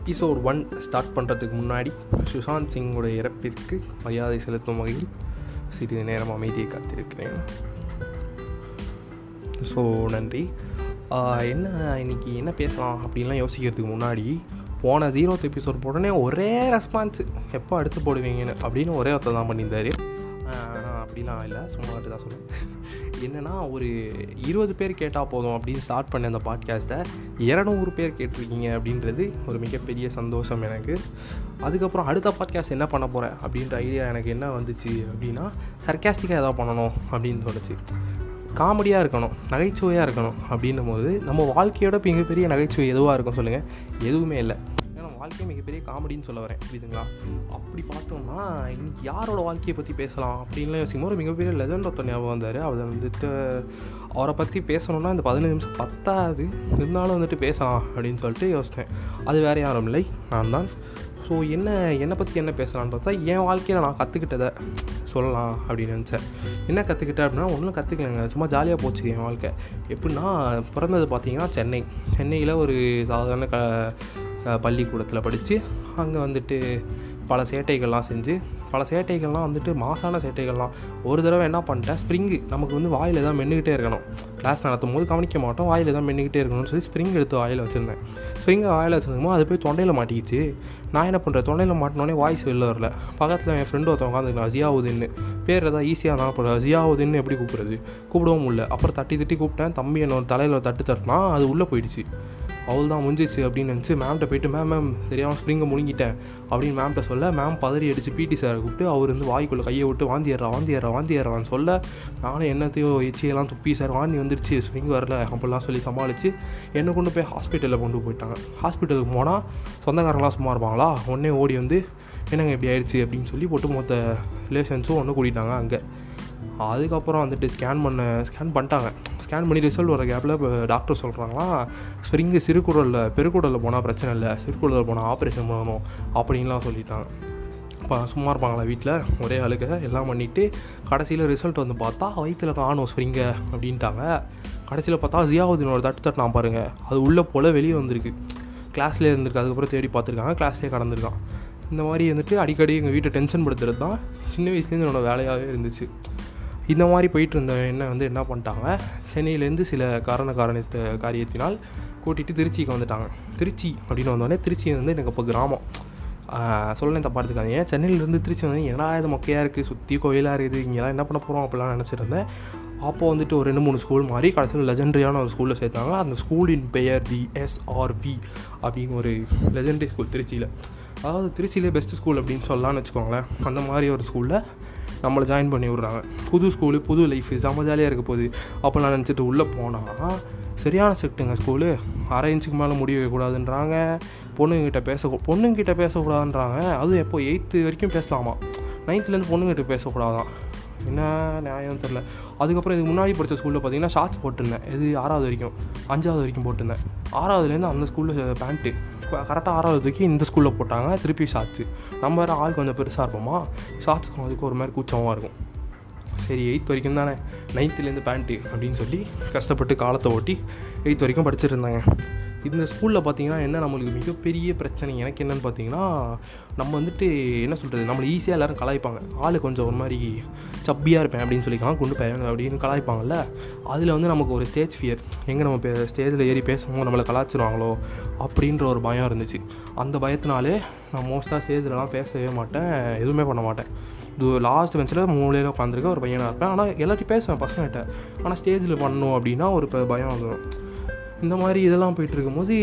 Episode one start பண்ணுறதுக்கு முன்னாடி சுஷாந்த் சிங்கோட இறப்பிற்கு மரியாதை செலுத்தும் வகையில் சிறிது நேரம் அமைதியை காத்திருக்கிறேன். ஸோ நன்றி. என்ன இன்னைக்கு என்ன பேசலாம் அப்படின்லாம் யோசிக்கிறதுக்கு முன்னாடி போன ஜீரோத் எபிசோட் உடனே ஒரே ரெஸ்பான்ஸு எப்போ அடுத்து போடுவீங்கன்னு அப்படின்னு ஒரே ஒருத்தர் தான் பண்ணியிருந்தாரு. ஆனால் அப்படிலாம் இல்லை. சும்மா தான் சொல்லுவேன் என்னென்னா ஒரு இருபது பேர் கேட்டால் போதும் அப்படின்னு ஸ்டார்ட் பண்ண அந்த பாட்காஸ்ட்டை இரநூறு பேர் கேட்டிருக்கீங்க அப்படின்றது ஒரு மிகப்பெரிய சந்தோஷம் எனக்கு. அதுக்கப்புறம் அடுத்த பாட்காஸ்ட் என்ன பண்ண போகிறேன் அப்படின்ற ஐடியா எனக்கு என்ன வந்துச்சு அப்படின்னா சர்க்காஸ்டிக்காக எதாவது பண்ணணும் அப்படின்னு தோணுச்சு. காமெடியாக இருக்கணும் நகைச்சுவையாக இருக்கணும் அப்படின்னும் போது நம்ம வாழ்க்கையோட மிகப்பெரிய நகைச்சுவை எதுவாக இருக்கும் சொல்லுங்கள் எதுவுமே இல்லை. வாழ்க்கையே மிகப்பெரிய காமெடின்னு சொல்ல வரேன். புரியுதுங்களா? அப்படி பார்த்தோம்னா இன்னைக்கு யாரோட வாழ்க்கையை பற்றி பேசலாம் அப்படின்லாம் யோசிக்கும் ஒரு மிகப்பெரிய லெஜண்ட் ஒருத்தர் ஞாபகம் வந்தார். அவர் வந்துட்டு அவரை பற்றி பேசணுன்னா இந்த பதினஞ்சு நிமிஷம் பத்தாது. இருந்தாலும் வந்துட்டு பேசலாம் அப்படின்னு சொல்லிட்டு யோசித்தேன் அது வேறு யாரும் இல்லை. நான் தான். ஸோ என்ன என்னை பற்றி என்ன பேசலான்னு பார்த்தா என் வாழ்க்கையில் நான் கற்றுக்கிட்டதை சொல்லலாம் அப்படின்னு நினச்சேன். என்ன கற்றுக்கிட்டேன் அப்படின்னா ஒன்றும் கற்றுக்கலங்க சும்மா ஜாலியாக போச்சு என் வாழ்க்கை. எப்படின்னா பிறந்தது பார்த்தீங்கன்னா சென்னை. சென்னையில் ஒரு சாதாரண க பள்ளிக்கூடத்தில் படித்து அங்கே வந்துட்டு பல சேட்டைகள்லாம் செஞ்சு பல சேட்டைகள்லாம் வந்துட்டு மாசான சேட்டைகள்லாம். ஒரு தடவை என்ன பண்ணிட்டேன் ஸ்ப்ரிங்கு நமக்கு வந்து வாயில் தான் மென்றுக்கிட்டே இருக்கணும். கிளாஸ் நடத்தும் போது கவனிக்க மாட்டோம் வாயில் தான் மென்றுக்கிட்டே இருக்கணும்னு சொல்லி ஸ்ப்ரிங் எடுத்து வாயில் வச்சுருந்தேன். ஸ்ப்ரிங்கை வாயில் வச்சுருந்தோமோ அது போய் தொண்டையில் மாட்டிக்கிச்சு. நான் என்ன பண்ணுறேன் தொண்டையில் மாட்டினோடனே வாய்ஸ் வெளில வரல. பக்கத்தில் என் ஃப்ரெண்டு ஒருத்தன் உட்காந்துக்கலாம் ஜியாவுதின்னு. பேர் ஏதாவது ஈஸியாக தான் போடுறேன் ஜியாவுதின்னு எப்படி கூப்பிடுறது? கூப்பிடவும் முடியல. அப்புறம் தட்டி தட்டி கூப்பிட்டேன். தம்பி என்னோட தலையில் தட்டு தட்டினா அது உள்ளே போயிடுச்சு. அவள் தான் முடிஞ்சிச்சு அப்படின்னு நினச்சி மேம்கிட்ட போயிட்டு மேம் மேம் தெரியாமல் ஸ்ப்ரிங்கை முழுங்கிட்டேன். அப்படின்னு மேம்கிட்ட சொல்ல மேம் பதறி அடித்து பிடி சாரை கூப்பிட்டு அவர் வந்து வாய்க்குள்ளே கையை விட்டு வாந்தி ஏறா வாந்தி ஏறா வாந்தி ஏறான்னு சொல்ல நானும் என்னத்தையோ எச்சியெல்லாம் துப்பி சார் வாந்தி வந்துடுச்சு ஸ்ப்ரிங் வரல அப்படிலாம் சொல்லி சமாளித்து என்னை கொண்டு போய் ஹாஸ்பிட்டலில் கொண்டு போயிட்டாங்க. ஹாஸ்பிட்டலுக்கு போனால் சொந்தக்காரங்களாம் சும்மா இருப்பாங்களா? உடனே ஓடி வந்து என்னங்க இப்படி ஆயிடுச்சு? அப்படின்னு சொல்லி போட்டு மொத்த ரிலேஷன்ஸும் ஒன்று கூட்டிட்டாங்க அங்கே. அதுக்கப்புறம் வந்துட்டு ஸ்கேன் பண்ண ஸ்கேன் பண்ணிட்டாங்க. ஸ்கேன் பண்ணி ரிசல்ட் வர கேப்பில் இப்போ டாக்டர் சொல்கிறாங்களா ஸ்ப்ரிங்கு சிறுகுடலில் பெருக்குடலில் போனால் பிரச்சனை இல்லை. சிறுகுடலில் போனால் ஆப்ரேஷன் பண்ணணும் அப்படின்லாம் சொல்லிட்டாங்க. இப்போ சும்மா இருப்பாங்களா வீட்டில் ஒரே ஆளுக்கு எல்லாம் பண்ணிவிட்டு கடைசியில் ரிசல்ட் வந்து பார்த்தா வயிற்றில் காணும் ஸ்ப்ரிங்கை அப்படின்ட்டாங்க. கடைசியில் பார்த்தா ஜியாவுதீனோட தட்டு தட்டு நான் பாருங்கள் அது உள்ளே போல் வெளியே வந்திருக்கு. கிளாஸ்லேயே இருந்திருக்கு அதுக்கப்புறம் தேடி பார்த்துருக்காங்க கிளாஸ்லேயே கடந்திருக்கான். இந்த மாதிரி வந்துட்டு அடிக்கடி எங்கள் வீட்டை டென்ஷன் படுத்துறது தான் சின்ன வயசுலேருந்து என்னோடய வேலையாகவே இருந்துச்சு. இந்த மாதிரி போயிட்டு இருந்த என்ன வந்து என்ன பண்ணிட்டாங்க? சென்னையிலேருந்து சில காரண காரணத்தை காரியத்தினால் கூட்டிகிட்டு திருச்சிக்கு வந்துட்டாங்க. திருச்சி அப்படின்னு வந்தோடனே திருச்சி வந்து எனக்கு இப்போ கிராமம். சொல்லணும் தப்பாக எடுத்துக்காதீங்க. சென்னையிலேருந்து திருச்சி வந்து என்னடா இது மொக்கையாக இருக்குது சுற்றி கோயிலாக இருக்குது இங்கெல்லாம் என்ன பண்ண போகிறோம் அப்படிலாம் நினச்சிருந்தேன். அப்போ வந்துட்டு ஒரு ரெண்டு மூணு ஸ்கூல் மாதிரி கடைசியில் லெஜெண்டரியான ஒரு ஸ்கூலில் சேர்த்தாங்க. அந்த ஸ்கூலின் பெயர் தி எஸ்ஆர்வி அப்படின்னு ஒரு லெஜெண்டரி ஸ்கூல் திருச்சியில். அதாவது திருச்சியிலே பெஸ்ட் ஸ்கூல் அப்படின்னு சொல்லலாம்னு வச்சுக்கோங்களேன். அந்த மாதிரி ஒரு ஸ்கூலில் நம்மளை ஜாயின் பண்ணி விட்றாங்க. புது ஸ்கூலு புது லைஃப் செம ஜாலியாக இருக்க போகுது. அப்போலாம் நினச்சிட்டு உள்ளே போனால் சரியான செக்ட்டுங்க ஸ்கூலு அரை இன்ச்சுக்கு மேலே முடிய வைக்கக்கூடாதுன்றாங்க பொண்ணுங்கிட்ட பேச பொண்ணுங்கிட்ட பேசக்கூடாதுன்றாங்க. அதுவும் எப்போ எயித்து வரைக்கும் பேசலாமா? நைன்த்துலேருந்து பொண்ணுங்கிட்ட பேசக்கூடாதான். என்ன நியாயம் தெரில அதுக்கப்புறம் இதுக்கு முன்னாடி படித்த ஸ்கூலில் பார்த்தீங்கன்னா ஷார்ட்ஸ் போட்டிருந்தேன். இது ஆறாவது வரைக்கும் அஞ்சாவது வரைக்கும் போட்டிருந்தேன். ஆறாவதுலேருந்து அந்த ஸ்கூலில் பேண்ட்டு கரெக்டாக ஆறாவது தூக்கி இந்த ஸ்கூலில் போட்டாங்க. திருப்பி ஷார்ட்ஸு நம்ம வேறு ஆள் கொஞ்சம் பெருசாக இருப்போமா? ஷார்ட்ஸ்க்கும் அதுக்கு ஒரு மாதிரி கூச்சமாக இருக்கும். சரி எயித் வரைக்கும் தானே? நைன்த்துலேருந்து பேண்ட்டு அப்படின்னு சொல்லி கஷ்டப்பட்டு காலத்தை ஓட்டி எயித் வரைக்கும் படிச்சுட்டு இருந்தாங்க. இந்த ஸ்கூலில் பார்த்தீங்கன்னா என்ன நம்மளுக்கு மிகப்பெரிய பிரச்சனை எனக்கு என்னென்னு பார்த்தீங்கன்னா நம்ம வந்துட்டு என்ன சொல்கிறது நம்மளை ஈஸியாக எல்லோரும் கலாய்ப்பாங்க. ஆள் கொஞ்சம் ஒரு மாதிரி சப்பியாக இருப்பேன் அப்படின்னு சொல்லிக்கலாம் குண்டு பையன் அப்படின்னு கலாய்ப்பாங்கல்ல அதில் வந்து நமக்கு ஒரு ஸ்டேஜ் ஃபியர் எங்கே நம்ம பே ஸ்டேஜில் ஏறி பேசும்போது நம்மளை கலாச்சிருவாங்களோ அப்படின்ற ஒரு பயம் இருந்துச்சு. அந்த பயத்தினாலே நான் மோஸ்ட்டாக ஸ்டேஜிலலாம் பேசவே மாட்டேன் எதுவுமே பண்ண மாட்டேன். இது லாஸ்ட் பெஞ்சில் மூலையில் உட்காந்துருக்க ஒரு பையனாக இருப்பேன். ஆனால் எல்லாத்தையும் பேசுவேன் பசங்கள்கிட்ட. ஆனால் ஸ்டேஜில் பண்ணணும் அப்படின்னா ஒரு பயம் வந்துடும் இந்த மாதிரி இதெல்லாம் போயிட்டு இருக்கும்போது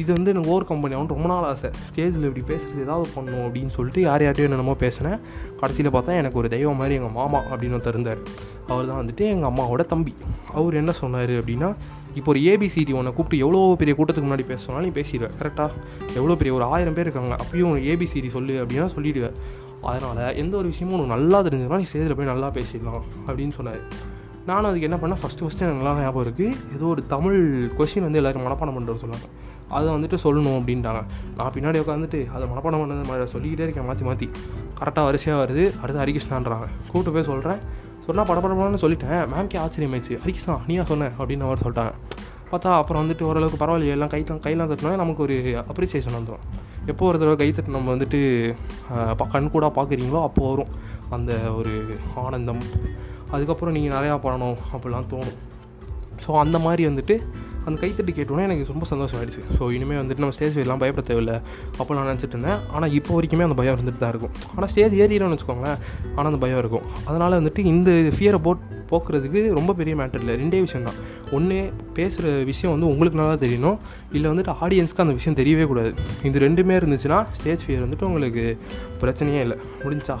இது வந்து எனக்கு ஓவர் கம்பெனி அவன் ரொம்ப நாள் ஆசை. ஸ்டேஜில் இப்படி பேசுகிறது ஏதாவது பண்ணும் அப்படின்னு சொல்லிட்டு யார் யார்ட்டையும் என்னென்னமோ பேசினேன். கடைசியில் பார்த்தா எனக்கு ஒரு தெய்வம் மாதிரி எங்கள் மாமா அப்படின்னு ஒருத்தர் இருந்தார். அவர் தான் வந்துட்டு எங்கள் அம்மாவோட தம்பி. அவர் என்ன சொன்னார் அப்படின்னா இப்போ ஒரு ஏபிசிடி உன்னை கூப்பிட்டு எவ்வளோ பெரிய கூட்டத்துக்கு முன்னாடி பேச சொன்னாலும் நீ பேசிடுவேன் கரெக்டாக எவ்வளோ பெரிய ஒரு ஆயிரம் பேர் இருக்காங்க. அப்பயும் ஏபிசிடி சொல்லு அப்படின்னா சொல்லிவிடுவேன் அதனால் எந்த ஒரு விஷயமும் உனக்கு நல்லா தெரிஞ்சதுன்னா நீ சேதில் போய் நல்லா பேசிடலாம் அப்படின்னு சொன்னார். நானும் அதுக்கு என்ன பண்ணேன் ஃபஸ்ட்டு ஃபஸ்ட்டு எனக்கு நல்லா ஞாபகம் இருக்குது ஏதோ ஒரு தமிழ் கொஷின் வந்து எல்லோரும் மனப்பாடம் பண்ணுறது சொன்னாங்க. அதை வந்துட்டு சொல்லணும் அப்படின்ட்டாங்க. நான் பின்னாடி உட்காந்துட்டு அதை மனப்பாடம் பண்ணது மாதிரி சொல்லிக்கிட்டே இருக்கேன் மாற்றி மாற்றி கரெக்டாக வரிசையாக வருது. அடுத்து ஹரிகிருஷ்ணான்றாங்க. கூப்பிட்டு போய் சொல்கிறேன் சொன்னால் படப்படப்படன்னு சொல்லிட்டேன். மேம்கே ஆச்சரியமாயிடுச்சு ஹரிகிருஷ்ணா நீயா சொன்னேன் அப்படின்னு அவர் சொல்லிட்டாங்க. பார்த்தா அப்புறம் வந்துட்டு ஓரளவுக்கு பரவாயில்லையே எல்லாம் கை கையெல்லாம் தட்டினா நமக்கு ஒரு அப்ரிசியேஷன் வந்துடும் எப்போ ஒரு தடவை கைத்தட்டு நம்ம வந்துட்டு கண் கூட பார்க்குறீங்களோ அப்போ வரும் அந்த ஒரு ஆனந்தம். அதுக்கப்புறம் நீங்கள் நிறையா பண்ணணும் அப்படிலாம் தோணும். ஸோ அந்த மாதிரி வந்துட்டு அந்த கைத்தட்டி கேட்டோன்னே எனக்கு ரொம்ப சந்தோஷம் ஆயிடுச்சு ஸோ இனிமேல் வந்துட்டு நம்ம ஸ்டேஜ் எல்லாம் பயப்பட தேவையில்லை அப்போ நான் நினச்சிட்டு இருந்தேன். ஆனால் இப்போ வரைக்குமே அந்த பயம் இருந்துட்டு தான் இருக்கும். ஆனால் ஸ்டேஜ் ஏறிடும்னு வச்சுக்கோங்களேன். ஆனால் அந்த பயம் இருக்கும். அதனால் வந்துட்டு இந்த ஃபியரை போட் போக்குறதுக்கு ரொம்ப பெரிய மேட்டர் இல்லை. ரெண்டே விஷயம் தான் ஒன்று பேசுகிற விஷயம் வந்து உங்களுக்கு நல்லா தெரியணும். இல்லை வந்துட்டு ஆடியன்ஸ்க்கு அந்த விஷயம் தெரியவே கூடாது. இது ரெண்டுமே இருந்துச்சுன்னா ஸ்டேஜ் ஃபியர் வந்துட்டு உங்களுக்கு பிரச்சனையே இல்லை. முடிஞ்சா.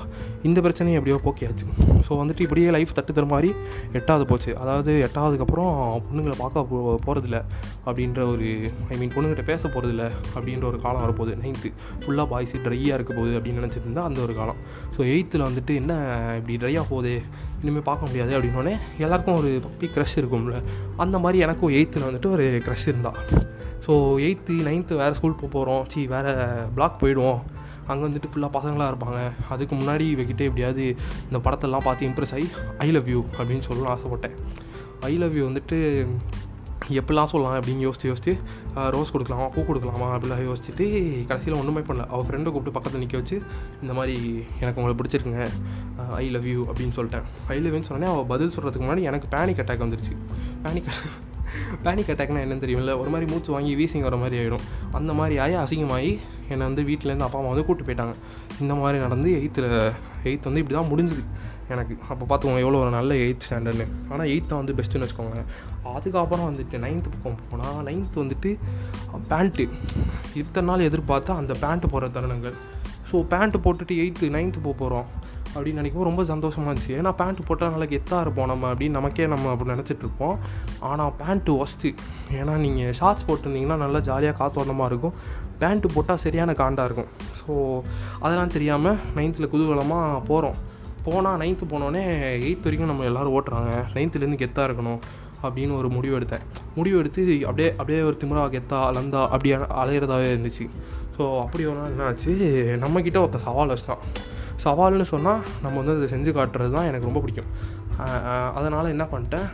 இந்த பிரச்சனையும் எப்படியோ போக்கியாச்சு. ஸோ வந்துட்டு இப்படியே லைஃப் தட்டு தர மாதிரி எட்டாவது போச்சு. அதாவது எட்டாவதுக்கப்புறம் பொண்ணுங்களை பார்க்க போ போகிறதில்ல அப்படின்ற ஒரு ஐ மீன் பொண்ணுங்கிட்ட பேச போகிறதில்ல அப்படின்ற ஒரு காலம் வரப்போகுது. நைன்த்து ஃபுல்லாக பாய்ஸ் ட்ரையாக இருக்க போகுது அப்படின்னு நினச்சிட்டு இருந்தால் அந்த ஒரு காலம். ஸோ எயித்தில் வந்துட்டு என்ன இப்படி ட்ரையாக போகுது? இனிமேல் பார்க்க முடியாது அப்படின்னோடனே எல்லாருக்கும் ஒரு பப்பி க்ரஷ் இருக்கும்ல. அந்த மாதிரி எனக்கும் எயித்தில் வந்துட்டு ஒரு க்ரஷ் இருந்தா. ஸோ எயித்து நைன்த்து வேறு ஸ்கூல் போக போகிறோம் சி வேறு பிளாக் போயிடுவோம். அங்கே வந்துட்டு ஃபுல்லாக பசங்களாக இருப்பாங்க. அதுக்கு முன்னாடி இவகிட்ட எப்படியாவது இந்த படத்தெல்லாம் பார்த்து இம்ப்ரெஸ் ஆகி ஐ லவ் யூ அப்படின்னு சொல்லணும்னு ஆசைப்பட்டேன். ஐ லவ் யூ வந்துட்டு எப்படிலாம் சொல்லலாம் அப்படின்னு யோசித்து யோசித்து ரோஸ் கொடுக்கலாமா பூ கொடுக்கலாமா அப்படிலாம் யோசிச்சுட்டு கடைசியில் ஒன்றுமே பண்ணல. அவள் ஃப்ரெண்டை கூப்பிட்டு பக்கத்தில் நிற்க வச்சு இந்த மாதிரி எனக்கு உங்களை பிடிச்சிருக்குங்க ஐ லவ் யூ அப்படின்னு சொல்லிட்டேன். ஐ லவ்யூன்னு சொன்னே அவள் பதில் சொல்கிறதுக்கு முன்னாடி எனக்கு பேனிக் அட்டாக் வந்துருச்சு. பேனிக் பேனிக் அட்டாக்னா என்னன்னு தெரியும்ல ஒரு மாதிரி மூச்சு வாங்கி வீசிங் வர மாதிரி ஆகிடும் அந்த மாதிரி ஆகி அசிங்கமாகி என்னை வந்து வீட்டிலேருந்து அப்பா அம்மா வந்து கூப்பிட்டு போயிட்டாங்க. இந்த மாதிரி நடந்து எயித்தில் எயித் வந்து இப்படி தான் முடிஞ்சுது. எனக்கு அப்போ பார்த்துக்கோங்க எவ்வளோ ஒரு நல்ல எயித் ஸ்டாண்டர்ட்னு ஆனால் எயித்தை வந்து பெஸ்ட்டுன்னு வச்சுக்கோங்க அதுக்கப்புறம் வந்துட்டு நைன்த்து பக்கம் போனால் நைன்த்து வந்துட்டு பேண்ட்டு இத்தனை நாள் எதிர்பார்த்தா அந்த பேண்ட்டு போகிற தருணங்கள். ஸோ பேண்ட்டு போட்டுட்டு எயித்து நைன்த்து போக போகிறோம் அப்படின்னு நினைக்கும் ரொம்ப சந்தோஷமாக இருந்துச்சு. ஏன்னா பேண்ட்டு போட்டால் நல்லா கெத்தாக இருப்போம் நம்ம அப்படின்னு நமக்கே நம்ம அப்படி நினச்சிட்ருப்போம் ஆனால் பேண்ட்டு ஒஸ்ட்டு ஏன்னா நீங்கள் ஷார்ட்ஸ் போட்டிருந்தீங்கன்னா நல்லா ஜாலியாக காத்தோட்டமாக இருக்கும். பேண்ட்டு போட்டால் சரியான காண்டாக இருக்கும். ஸோ அதெல்லாம் தெரியாமல் நைன்த்தில் குதூகலமாக போகிறோம் போனால் நைன்த்து போனோடனே எயித்து வரைக்கும் நம்ம எல்லோரும் ஓட்டுறாங்க. நைன்த்துலேருந்து கெத்தாக இருக்கணும் அப்படின்னு ஒரு முடிவு எடுத்தேன். முடிவு எடுத்து அப்படியே அப்படியே ஒரு திமுறா கெத்தா லந்தா அப்படி அலையிறதாவே இருந்துச்சு. ஸோ அப்படி ஒரு நாள் என்ன ஆச்சு நம்மக்கிட்ட ஒருத்தன் சவால் வச்சுட்டான். சவால்னு சொன்னால் நம்ம வந்து அதை செஞ்சு காட்டுறது தான் எனக்கு ரொம்ப பிடிக்கும். அதனால் என்ன பண்ணிட்டேன்?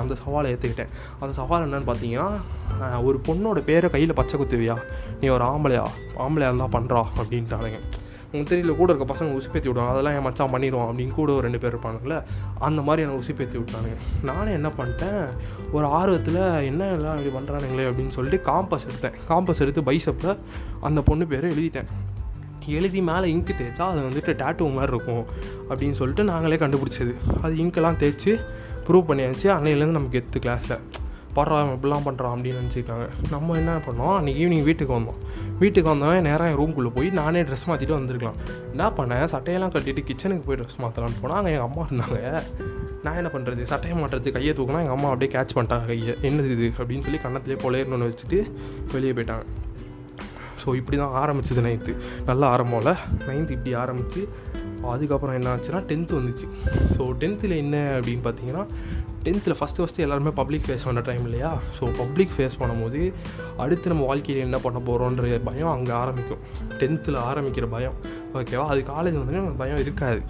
அந்த சவாலை ஏற்றுக்கிட்டேன் அந்த சவால் என்னன்னு பார்த்தீங்கன்னா ஒரு பொண்ணோட பேரை கையில் பச்சை குத்துவியா? நீ ஒரு ஆம்பளையா? ஆம்பளையாக இருந்தால் பண்ணுறா அப்படின்ட்டானுங்க. உங்களுக்கு தெரியல கூட இருக்க பசங்க உசுப்பேற்றி விடுவாங்க. அதெல்லாம் என் மச்சான் பண்ணிடுவான் அப்படின்னு கூட ஒரு ரெண்டு பேர் இருப்பாங்கல்ல அந்த மாதிரி எனக்கு உசுப்பேற்றி விட்டானுங்க. நானே என்ன பண்ணிட்டேன் ஒரு ஆர்வத்தில் என்ன எல்லாம் இப்படி பண்ணுறானுங்களே அப்படின்னு சொல்லிட்டு காம்பஸ் எடுத்தேன். காம்பஸ் எடுத்து பைசப்பில் அந்த பொண்ணு பேரை எழுதிட்டேன். எழுதி மேலே இங்கு தேய்ச்சா அது வந்துட்டு டேட்டூ மாதிரி இருக்கும் அப்படின்னு சொல்லிட்டு நாங்களே கண்டுபிடிச்சது. அது இங்கெல்லாம் தேய்ச்சி ப்ரூவ் பண்ணியாச்சு. அன்னையிலேருந்து நமக்கு எத்து கிளாஸில் பரவாயில்ல இப்படிலாம் பண்ணுறான் அப்படின்னு நினச்சிருக்காங்க நம்ம என்ன பண்ணோம்? அன்றைக்கி ஈவினிங் வீட்டுக்கு வந்தோம். வீட்டுக்கு வந்தவன் நேராக என் ரூம்குள்ளே போய் நானே ட்ரெஸ் மாற்றிட்டு வந்திருக்கலாம். என்ன பண்ணேன் சட்டையெல்லாம் கட்டிட்டு கிச்சனுக்கு போய் ட்ரெஸ் மாற்றலான்னு போனால் அங்கே எங்கள் அம்மா இருந்தாங்க. நான் என்ன பண்ணுறது சட்டையை மாட்டுறது கையை தூக்கினா எங்கள் அம்மா அப்படியே கேட்ச் பண்ணிட்டாங்க கையை. என்னது இது? அப்படின்னு சொல்லி கண்ணத்துலேயே பொழையணும்னு வச்சுட்டு வெளியே போயிட்டாங்க. ஸோ இப்படி தான் ஆரம்பிச்சது நைன்த்து நல்லா ஆரம்பம்ல. நைன்த்து இப்படி ஆரம்பித்து அதுக்கப்புறம் என்ன ஆச்சுன்னா டென்த்து வந்துச்சு. ஸோ டென்த்தில் என்ன அப்படின்னு பார்த்தீங்கன்னா டென்த்தில் ஃபஸ்ட்டு ஃபஸ்ட்டு எல்லாருமே பப்ளிக் ஃபேஸ் பண்ண டைம் இல்லையா? ஸோ பப்ளிக் ஃபேஸ் பண்ணும்போது அடுத்து நம்ம வாழ்க்கையில் என்ன பண்ண போகிறோன்ற பயம் அங்கே ஆரம்பிக்கும். டென்த்தில் ஆரம்பிக்கிற பயம். ஓகேவா அது காலேஜ் வந்து அந்த பயம் இருக்காது.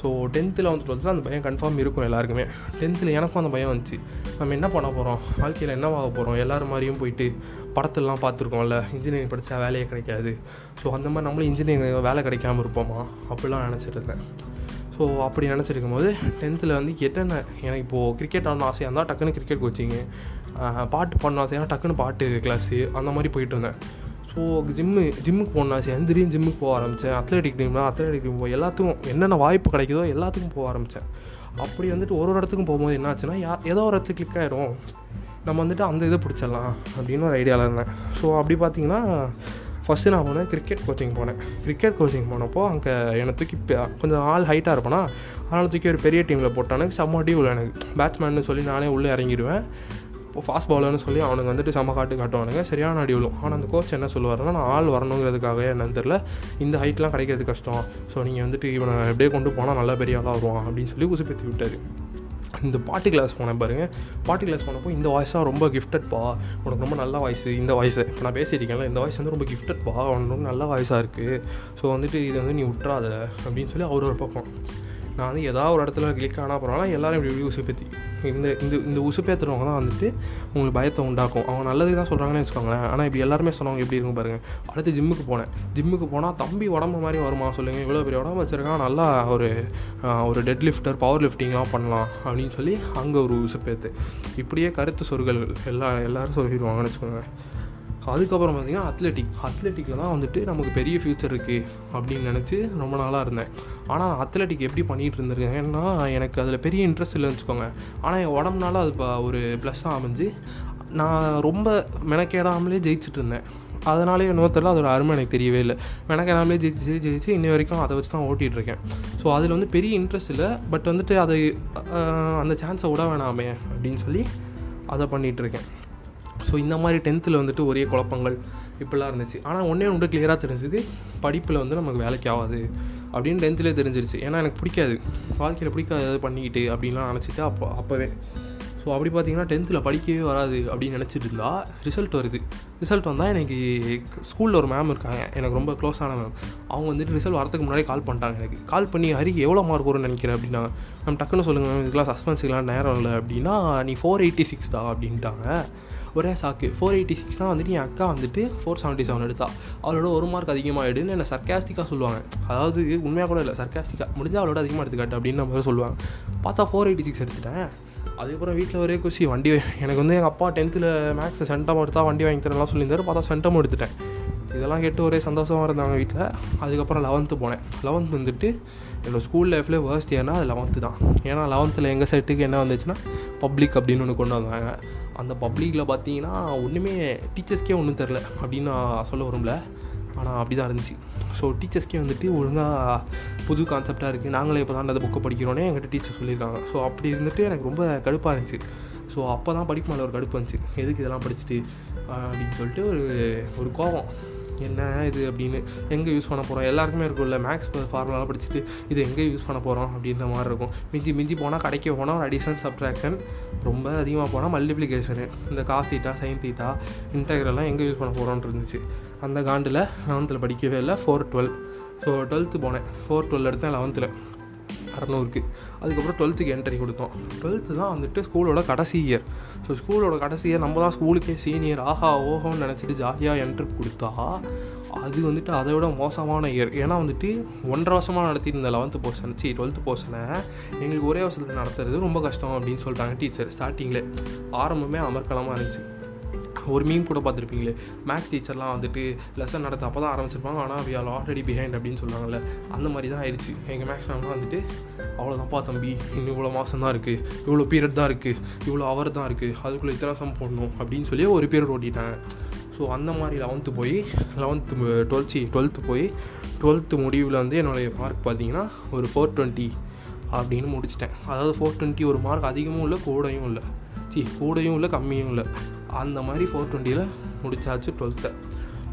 ஸோ டென்த்தில் வந்து டுவெல்த்தில் அந்த பயம் கன்ஃபார்ம் இருக்கும் எல்லாருக்குமே. டென்த்தில் எனக்கும் அந்த பயம் வந்துச்சு. நம்ம என்ன பண்ண போகிறோம் வாழ்க்கையில் என்னவாக போகிறோம் எல்லோரும் மாதிரியும் போயிட்டு படத்துலலாம் பார்த்துருக்கோம்ல. இன்ஜினியரிங் படித்தா வேலையே கிடைக்காது. ஸோ அந்த மாதிரி நம்மளும் இன்ஜினியரிங் வேலை கிடைக்காம இருப்போமா? அப்படிலாம் நினச்சிட்டு இருந்தேன். ஸோ அப்படி நினச்சிருக்கும் போது டென்த்தில் வந்து என்னென்ன எனக்கு இப்போது கிரிக்கெட் ஆடணும் ஆசையாக இருந்தால் டக்குன்னு கிரிக்கெட் கோச்சிங்கு பாட்டு பாடணும் ஆசையாக டக்குன்னு பாட்டு கிளாஸு அந்த மாதிரி போயிட்டு இருந்தேன் ஸோ ஜிம்மு ஜிம்முக்கு போகணும் ஆசை திடீர்னு ஜிம்முக்கு போக ஆரம்பித்தேன் அத்லெட்டிக் டீம்னா அத்லெட்டிக் டீம் போய் எல்லாத்துக்கும் என்னென்ன வாய்ப்பு கிடைக்குதோ எல்லாத்துக்கும் போக ஆரம்பித்தேன் அப்படி வந்துட்டு ஒரு ஒரு இடத்துக்கும் போகும்போது என்ன ஆச்சுன்னா ஏதோ ஒரு இடத்துக்கு கிளிக் ஆகிடும் நம்ம வந்துட்டு அந்த இதை பிடிச்சிடலாம் அப்படின்னு ஒரு ஐடியாவில் இருந்தேன். ஸோ அப்படி பார்த்தீங்கன்னா ஃபஸ்ட்டு நான் போனேன் கிரிக்கெட் கோச்சிங் போனேன். கிரிக்கெட் கோச்சிங் போனப்போ அங்கே என்னை தூக்கி கொஞ்சம் ஆள் ஹைட்டாக இருப்பேனா அதனால் தூக்கி ஒரு பெரிய டீமில் போட்டானுக்கு செம்ம டியூவில் எனக்கு பேட்ஸ்மேன்னு சொல்லி நானே உள்ளே இறங்கிடுவேன். இப்போ ஃபாஸ்ட் பாலர்னு சொல்லி அவனுக்கு வந்துட்டு செம்ம காட்டு காட்டுவானுங்க சரியான அடி விழும். ஆனால் அந்த கோச் என்ன சொல்லுவார்னா நான் ஆள் வரணுங்கிறதுக்காகவே என்னன்னு தெரில இந்த ஹைட்லாம் கிடைக்கிறது கஷ்டம். ஸோ நீங்கள் வந்துட்டு இவனை எப்படியே கொண்டு போனால் நல்லா பெரிய ஆளாக வருவான் அப்படின்னு சொல்லி உசுப்பேற்றி விட்டார். இந்த பாட்டு கிளாஸ் போனேன் பாருங்கள் பாட்டு கிளாஸ் போனப்போ இந்த வாய்ஸாக ரொம்ப கிஃப்டட்பா உனக்கு ரொம்ப நல்ல வாய்ஸ் இந்த வாய்ஸை இப்போ நான் பேசியிருக்கேன்ல இந்த வாய்ஸ் வந்து ரொம்ப கிஃப்டட்பா உனக்கு ரொம்ப நல்ல வாய்ஸாக இருக்குது ஸோ வந்துட்டு இது வந்து நீ விட்றாத அப்படின்னு சொல்லி அவர் ஒரு பக்கம். நான் வந்து ஏதாவது ஒரு இடத்துல கிளிக் ஆனால் போனாலும் எல்லாரும் இப்படி இப்படி உசுப்பேத்தி. இந்த இந்த இந்த உசுப்பேத்துறவங்க தான் வந்துட்டு உங்களுக்கு பயத்தை உண்டாக்கும். அவங்க நல்லது தான் சொல்கிறாங்கன்னு வச்சுக்கோங்களேன். ஆனால் இப்படி எல்லாருமே சொன்னவங்க எப்படி இருக்கும் பாருங்கள் அடுத்து ஜிம்முக்கு போனேன். ஜிம்முக்கு போனால் தம்பி உடம்பு மாதிரி வருமா சொல்லுங்கள் இவ்வளோ பெரிய உடம்பு வச்சுருக்கான். நல்லா ஒரு ஒரு டெட் லிஃப்டர் பவர் லிஃப்டிங்லாம் பண்ணலாம் அப்படின்னு சொல்லி அங்கே ஒரு உசுப்பேத்து. இப்படியே கருத்து சொற்கள் எல்லா எல்லோரும் சொல்லிடுவாங்கன்னு வச்சுக்கோங்க அதுக்கப்புறம் பார்த்தீங்கன்னா அத்லெட்டிக் அத்லெட்டிக்கில் தான் வந்துட்டு நமக்கு பெரிய ஃப்யூச்சர் இருக்குது அப்படின்னு நினச்சி ரொம்ப நாளாக இருந்தேன். ஆனால் அத்லெட்டிக் எப்படி பண்ணிகிட்டு இருந்திருக்கேன்? ஏன்னா எனக்கு அதில் பெரிய இன்ட்ரெஸ்ட் இல்லைன்னு வச்சுக்கோங்க. ஆனால் என் உடம்புனால அது இப்போ ஒரு ப்ளஸ்ஸாக அமைஞ்சு நான் ரொம்ப மெனக்கேடாமலே ஜெயிச்சிட்டு இருந்தேன். அதனாலே என்னவோ தெரியல அதோட அருமை எனக்கு தெரியவே இல்லை. மெனக்கேடாமலே ஜெயிச்சு ஜெயிச்சு ஜெயிச்சு இன்னி வரைக்கும் அதை வச்சு தான் ஓட்டிகிட்டு இருக்கேன். ஸோ அதில் வந்து பெரிய இன்ட்ரெஸ்ட் இல்லை. பட் வந்துட்டு அதை அந்த சான்ஸை விட வேணாமே அப்படின்னு சொல்லி அதை பண்ணிகிட்டு இருக்கேன். ஸோ இந்த மாதிரி டென்த்தில் வந்துட்டு ஒரே குழப்பங்கள் இப்படிலாம் இருந்துச்சு. ஆனால் ஒன்றே ஒன்று கிளியராக தெரிஞ்சுது படிப்பில் வந்து நமக்கு வேலைக்கு ஆகாது அப்படின்னு டென்த்துலேயே தெரிஞ்சிருச்சு. ஏன்னா எனக்கு பிடிக்காது. வாழ்க்கையில் பிடிக்காது ஏதாவது பண்ணிக்கிட்டு அப்படின்லாம் நினச்சிட்டு அப்போ அப்போவே. ஸோ அப்படி பார்த்தீங்கன்னா டென்த்தில் படிக்கவே வராது அப்படின்னு நினச்சிட்டு இருந்தா ரிசல்ட் வருது. ரிசல்ட் வந்தால் எனக்கு ஸ்கூலில் ஒரு மேம் இருக்காங்க. எனக்கு ரொம்ப க்ளோஸான மேம் அவங்க வந்துட்டு ரிசல்ட் வரதுக்கு முன்னாடி கால் பண்ணிட்டாங்க எனக்கு. கால் பண்ணி ஹரி எவ்வளோ மார்க் வரும்னு நினைக்கிறேன் அப்படின்னா மேம் டக்குன்னு சொல்லுங்கள் மேம் இதுக்கெல்லாம் சஸ்பென்ஸுக்கெலாம் நேரம் இல்லை. அப்படின்னா நீ ஃபோர் எயிட்டி சிக்ஸ் தான் அப்படின்ட்டாங்க. ஒரே சாக்கு ஃபோர் எயிட்டி சிக்ஸ்னால் வந்துட்டு என் அக்கா வந்துட்டு ஃபோர் செவன்ட்டி செவன் எடுத்தா. அவளோட ஒரு மார்க் அதிகமாகிடுன்னு என்னை சர்க்காஸ்டிக்காக சொல்லுவாங்க. அதாவது உண்மையாக கூட இல்லை சர்க்காஸ்டிக்காக முடிஞ்சால் அவளோட அதிகமாக எடுத்துக்காட்டு அப்படின்னு நம்ம சொல்லுவாங்க. பார்த்தா ஃபோர் எயிட்டி சிக்ஸ் எடுத்துட்டேன். அதுக்கப்புறம் வீட்டில் ஒரே குஷி வண்டி எனக்கு வந்து எங்கள் அப்பா டென்த்தில் மேக்ஸை சென்டம் எடுத்தால் வண்டி வாங்கி தரலாம் சொல்லியிருந்தாரு. பார்த்தா சென்டம் எடுத்துட்டேன். இதெல்லாம் கேட்டு ஒரே சந்தோஷமாக இருந்தாங்க வீட்டில் அதுக்கப்புறம் லெவன்த்து போனேன். லெவன்த் வந்துட்டு என்னோடய ஸ்கூல் லைஃப்லேயே வேர்ஸ்ட் இயர்னா அது லெவன்த்து தான். ஏன்னா லெவன்த்தில் எங்கள் செட்டுக்கு என்ன வந்துச்சுன்னா பப்ளிக் அப்படின்னு ஒன்று கொண்டு வந்தாங்க. அந்த பப்ளிக்கில் பார்த்தீங்கன்னா ஒன்றுமே டீச்சர்ஸ்க்கே ஒன்றும் தெரில அப்படின்னு நான் சொல்ல வரும்ல ஆனால் அப்படி தான் இருந்துச்சு ஸோ டீச்சர்ஸ்க்கே வந்துட்டு ஒழுங்காக புது கான்செப்டாக இருக்குது நாங்களே இப்போ தான் அந்த புக்கை படிக்கிறோன்னே எங்கிட்ட டீச்சர் சொல்லியிருக்காங்க. ஸோ அப்படி இருந்துட்டு எனக்கு ரொம்ப கடுப்பாக இருந்துச்சு. ஸோ அப்போ தான் படிப்பு மேலே ஒரு கடுப்பு வந்துச்சு. எதுக்கு இதெல்லாம் படிச்சுட்டு அப்படின்னு சொல்லிட்டு ஒரு ஒரு கோபம். என்ன இது அப்படின்னு எங்கே யூஸ் பண்ண போகிறோம் எல்லாருக்குமே இருக்கும்ல. மேக்ஸ் ஃபார்முலாலாம் படிச்சுட்டு இது எங்கே யூஸ் பண்ண போகிறோம் அப்படின்ற மாதிரி இருக்கும். மிஞ்சி மிஞ்சி போனால் கடைக்கு போனால் ஒரு அடிஷன் சப்ட்ராக்ஷன் ரொம்ப அதிகமாக போனால் மல்டிப்ளிகேஷனு இந்த காஸ் தீட்டா சைன் தீட்டா இன்டெக்ரெல்லாம் எங்கே யூஸ் பண்ண போகிறோன்னு இருந்துச்சு. அந்த காண்டில் லெவன்த்தில் படிக்கவே இல்லை. ஃபோர் டுவெல் ஸோ டுவெல்த்து போனேன். ஃபோர் டுவெல் எடுத்தேன் லெவன்த்தில் அறநூறுக்கு அதுக்கப்புறம் டுவெல்த்துக்கு என்ட்ரி கொடுத்தோம். டுவெல்த்து தான் வந்துட்டு ஸ்கூலோட கடைசி இயர் ஸோ ஸ்கூலோட கடைசி இயர் நம்ம தான் ஸ்கூலுக்கே சீனியர் ஆஹா ஓஹோன்னு நினச்சிட்டு ஜாலியாக என்ட்ரி கொடுத்தா அது வந்துட்டு அதை விட மோசமான இயர் ஏன்னா வந்துட்டு ஒன்றரை வருஷமாக நடத்தியிருந்த லெவன்த்து போர்ஷன் சி டுவெல்த்து போர்ஷனை எங்களுக்கு ஒரே வருஷத்தில் நடத்துறது ரொம்ப கஷ்டம் அப்படின்னு சொல்லிட்டாங்க டீச்சர் ஸ்டார்டிங்கில் ஆரம்பமே அமர்க்கலமாக இருந்துச்சு. ஒரு மீன் கூட பார்த்துருப்பீங்களே. மேக்ஸ் டீச்சர்லாம் வந்துட்டு லெசன் நடத்த அப்போ தான் ஆரம்பிச்சிருப்பாங்க. ஆனால் வி ஆர் ஆல்ரெடி பிஹைண்ட் அப்படின்னு சொல்லுவாங்கல்ல அந்த மாதிரி தான் ஆயிடுச்சு. எங்கள் மேக்ஸ் மேம்லாம் வந்துட்டு அவ்வளோதான்ப்பா தம்பி இன்னும் இவ்வளோ மாதம் தான் இருக்குது இவ்வளோ பீரியட் தான் இருக்குது இவ்வளோ அவர் தான் இருக்குது அதுக்குள்ளே இத்தனை சம் போடணும். அப்படின்னு சொல்லி ஒரு பீரியட் ஓட்டிட்டாங்க. ஸோ அந்த மாதிரி லெவன்த்து போய் லெவன்த்து டுவெல்த்து டுவெல்த்து போய் டுவெல்த்து முடிவில் வந்து என்னுடைய மார்க் பார்த்தீங்கன்னா ஒரு ஃபோர் டுவெண்ட்டி அப்படின்னு முடிச்சிட்டேன். அதாவது ஃபோர் டுவெண்ட்டி ஒரு மார்க் அதிகமும் இல்லை கூடையும் இல்லை. சி கூடையும் இல்லை கம்மியும் இல்லை. அந்த மாதிரி ஃபோர் டுவெண்ட்டியில் முடிச்சாச்சு டுவெல்த்தை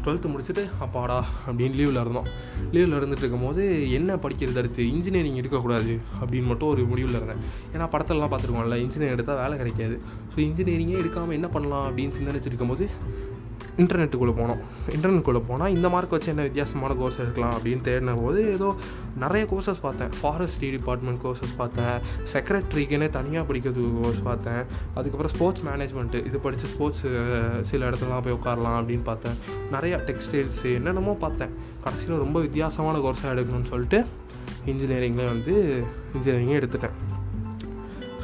டுவெல்த்து முடிச்சுட்டு அப்பாடா அப்படின்னு லீவில் இருந்தோம். லீவில் இருந்துட்டு இருக்கும்போது என்ன படிக்கிறது அடுத்து? இன்ஜினியரிங் எடுக்கக்கூடாது அப்படின்னு மட்டும் ஒரு முடிவில் இருந்தேன். ஏன்னா படத்திலலாம் பார்த்துருக்கோம்ல இன்ஜினியரிங் எடுத்தால் வேலை கிடைக்காது. ஸோ இன்ஜினியரிங்கே எடுக்காமல் என்ன பண்ணலாம் அப்படின்னு சிந்தனைச்சிருக்கும் போது இன்டர்நெட்டுக்குள்ளே போனோம். இன்டர்நெட்டுக்குள்ளே போனால் இந்த மார்க் வச்சு என்ன வித்தியாசமான கோர்ஸ் எடுக்கலாம் அப்படின்னு தேடின போது ஏதோ நிறைய கோர்சஸ் பார்த்தேன். ஃபாரஸ்ட்ரி டிபார்ட்மெண்ட் கோர்சஸ் பார்த்தேன். செக்ரட்டரிக்குன்னே தனியாக படிக்கிறதுக்கு கோர்ஸ் பார்த்தேன். அதுக்கப்புறம் ஸ்போர்ட்ஸ் மேனேஜ்மெண்ட்டு இது படித்து ஸ்போர்ட்ஸ் சில இடத்துலலாம் போய் உட்காரலாம் அப்படின்னு பார்த்தேன். நிறையா டெக்ஸ்டைல்ஸு என்னென்னமோ பார்த்தேன். கடைசியில் ரொம்ப வித்தியாசமான கோர்ஸாக எடுக்கணும்னு சொல்லிட்டு இன்ஜினியரிங்கில் வந்து இன்ஜினியரிங்கே எடுத்துட்டேன்.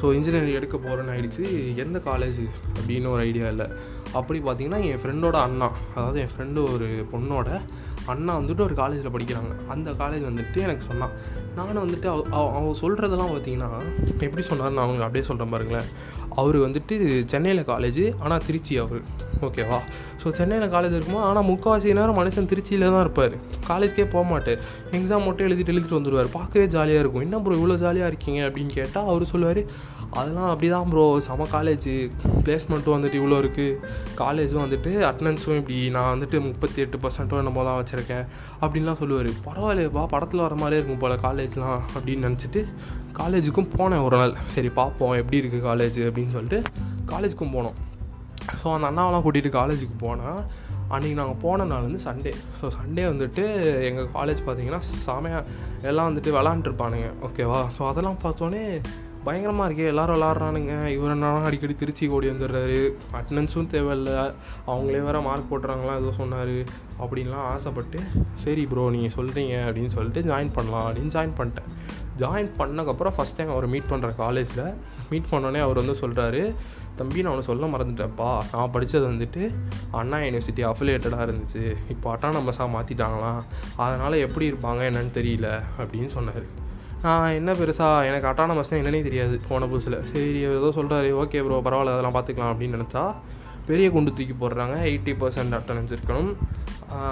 ஸோ இன்ஜினியரிங் எடுக்க போகிறேன்னு ஆகிடுச்சு எந்த காலேஜ் அப்படின்னு ஒரு ஐடியா இல்லை. அப்படி பார்த்தீங்கன்னா என் ஃப்ரெண்டோட அண்ணா அதாவது என் ஃப்ரெண்டு ஒரு பொண்ணோட அண்ணா வந்துட்டு ஒரு காலேஜில் படிக்கிறாங்க. அந்த காலேஜ் வந்துட்டு எனக்கு சொன்னான். நானும் வந்துட்டு அவ அவ- சொல்கிறதெல்லாம் பார்த்தீங்கன்னா எப்படி சொன்னார் நான் அவங்களுக்கு அப்படியே சொல்கிறேன் பாருங்களேன். அவர் வந்துட்டு சென்னையில் காலேஜ் ஆனால் திருச்சி அவர். ஓகேவா ஸோ சென்னையில் காலேஜ் இருக்குமா ஆனால் முக்கால்வாசி நேரம் மனுஷன் திருச்சியில் தான் இருப்பார். காலேஜ்க்கே போக மாட்டார். எக்ஸாம் மட்டும் எழுதிட்டு எழுதிட்டு வந்துடுவார் பார்க்கவே ஜாலியாக இருக்கும். என்ன ப்ரோ இவ்வளோ ஜாலியாக இருக்கீங்க? அப்படின்னு கேட்டால் அவர் சொல்லுவார் அதெல்லாம் அப்படி தான் ப்ரோ செம காலேஜ் பிளேஸ்மெண்ட்டும் வந்துட்டு இவ்வளோ இருக்குது காலேஜும் வந்துட்டு அட்டண்டன்ஸும் இப்படி நான் வந்துட்டு முப்பத்தி எட்டு பர்சன்ட்டோ என்னமோ தான் வச்சுருக்கேன். அப்படின்லாம் சொல்லுவார். பரவாயில்லையப்பா படத்தில் வர மாதிரியே இருக்கும் போல் காலேஜ்லாம் அப்படின்னு நினச்சிட்டு காலேஜுக்கும் போனேன் ஒரு நாள். சரி பார்ப்போம் எப்படி இருக்குது காலேஜ் அப்படின்னு சொல்லிட்டு காலேஜுக்கும் போனோம். ஸோ அந்த அண்ணாவெலாம் கூட்டிகிட்டு காலேஜுக்கு போனால் அன்றைக்கி நாங்கள் போன நாள் வந்து சண்டே ஸோ சண்டே வந்துட்டு எங்கள் காலேஜ் பார்த்தீங்கன்னா செமையாக எல்லாம் வந்துட்டு விளாண்டுருப்பானுங்க ஓகேவா ஸோ அதெல்லாம் பார்த்தோன்னே பயங்கரமாக இருக்கே எல்லாரும் விளாட்றானுங்க. இவர் என்ன அடிக்கடி திருச்சி ஓடி வந்துடுறாரு. அட்டண்டன்ஸும் தேவையில்ல. அவங்களே வேறு மார்க் போட்டுறாங்களாம் ஏதோ சொன்னார். அப்படின்லாம் ஆசைப்பட்டு சரி ப்ரோ நீங்கள் சொல்கிறீங்க அப்படின்னு சொல்லிட்டு ஜாயின் பண்ணலாம் அப்படின்னு ஜாயின் பண்ணிட்டேன். ஜாயின் பண்ணக்கப்புறம் ஃபஸ்ட் டைம் அவரை மீட் பண்ணுற காலேஜில் மீட் பண்ணோடனே அவர் வந்து சொல்கிறாரு தம்பி நான் அவனை சொல்ல மறந்துட்டேன்ப்பா. நான் படித்தது வந்துட்டு அண்ணா யூனிவர்சிட்டி அஃபிலேட்டடாக இருந்துச்சு. இப்போ அட்டானமஸாக மாற்றிட்டாங்களாம் அதனால் எப்படி இருப்பாங்க என்னன்னு தெரியல அப்படின்னு சொன்னார். என்ன பெருசாக எனக்கு அட்டானமஸ்னால் என்னன்னே தெரியாது போன புதுசில். சரி ஏதோ சொல்கிறாரு ஓகே ப்ரோ பரவாயில்ல அதெல்லாம் பார்த்துக்கலாம் அப்படின்னு நினச்சா பெரிய குண்டு தூக்கி போடுறாங்க. எயிட்டி பர்சன்ட் அட்டண்டன்ஸ் இருக்கணும்.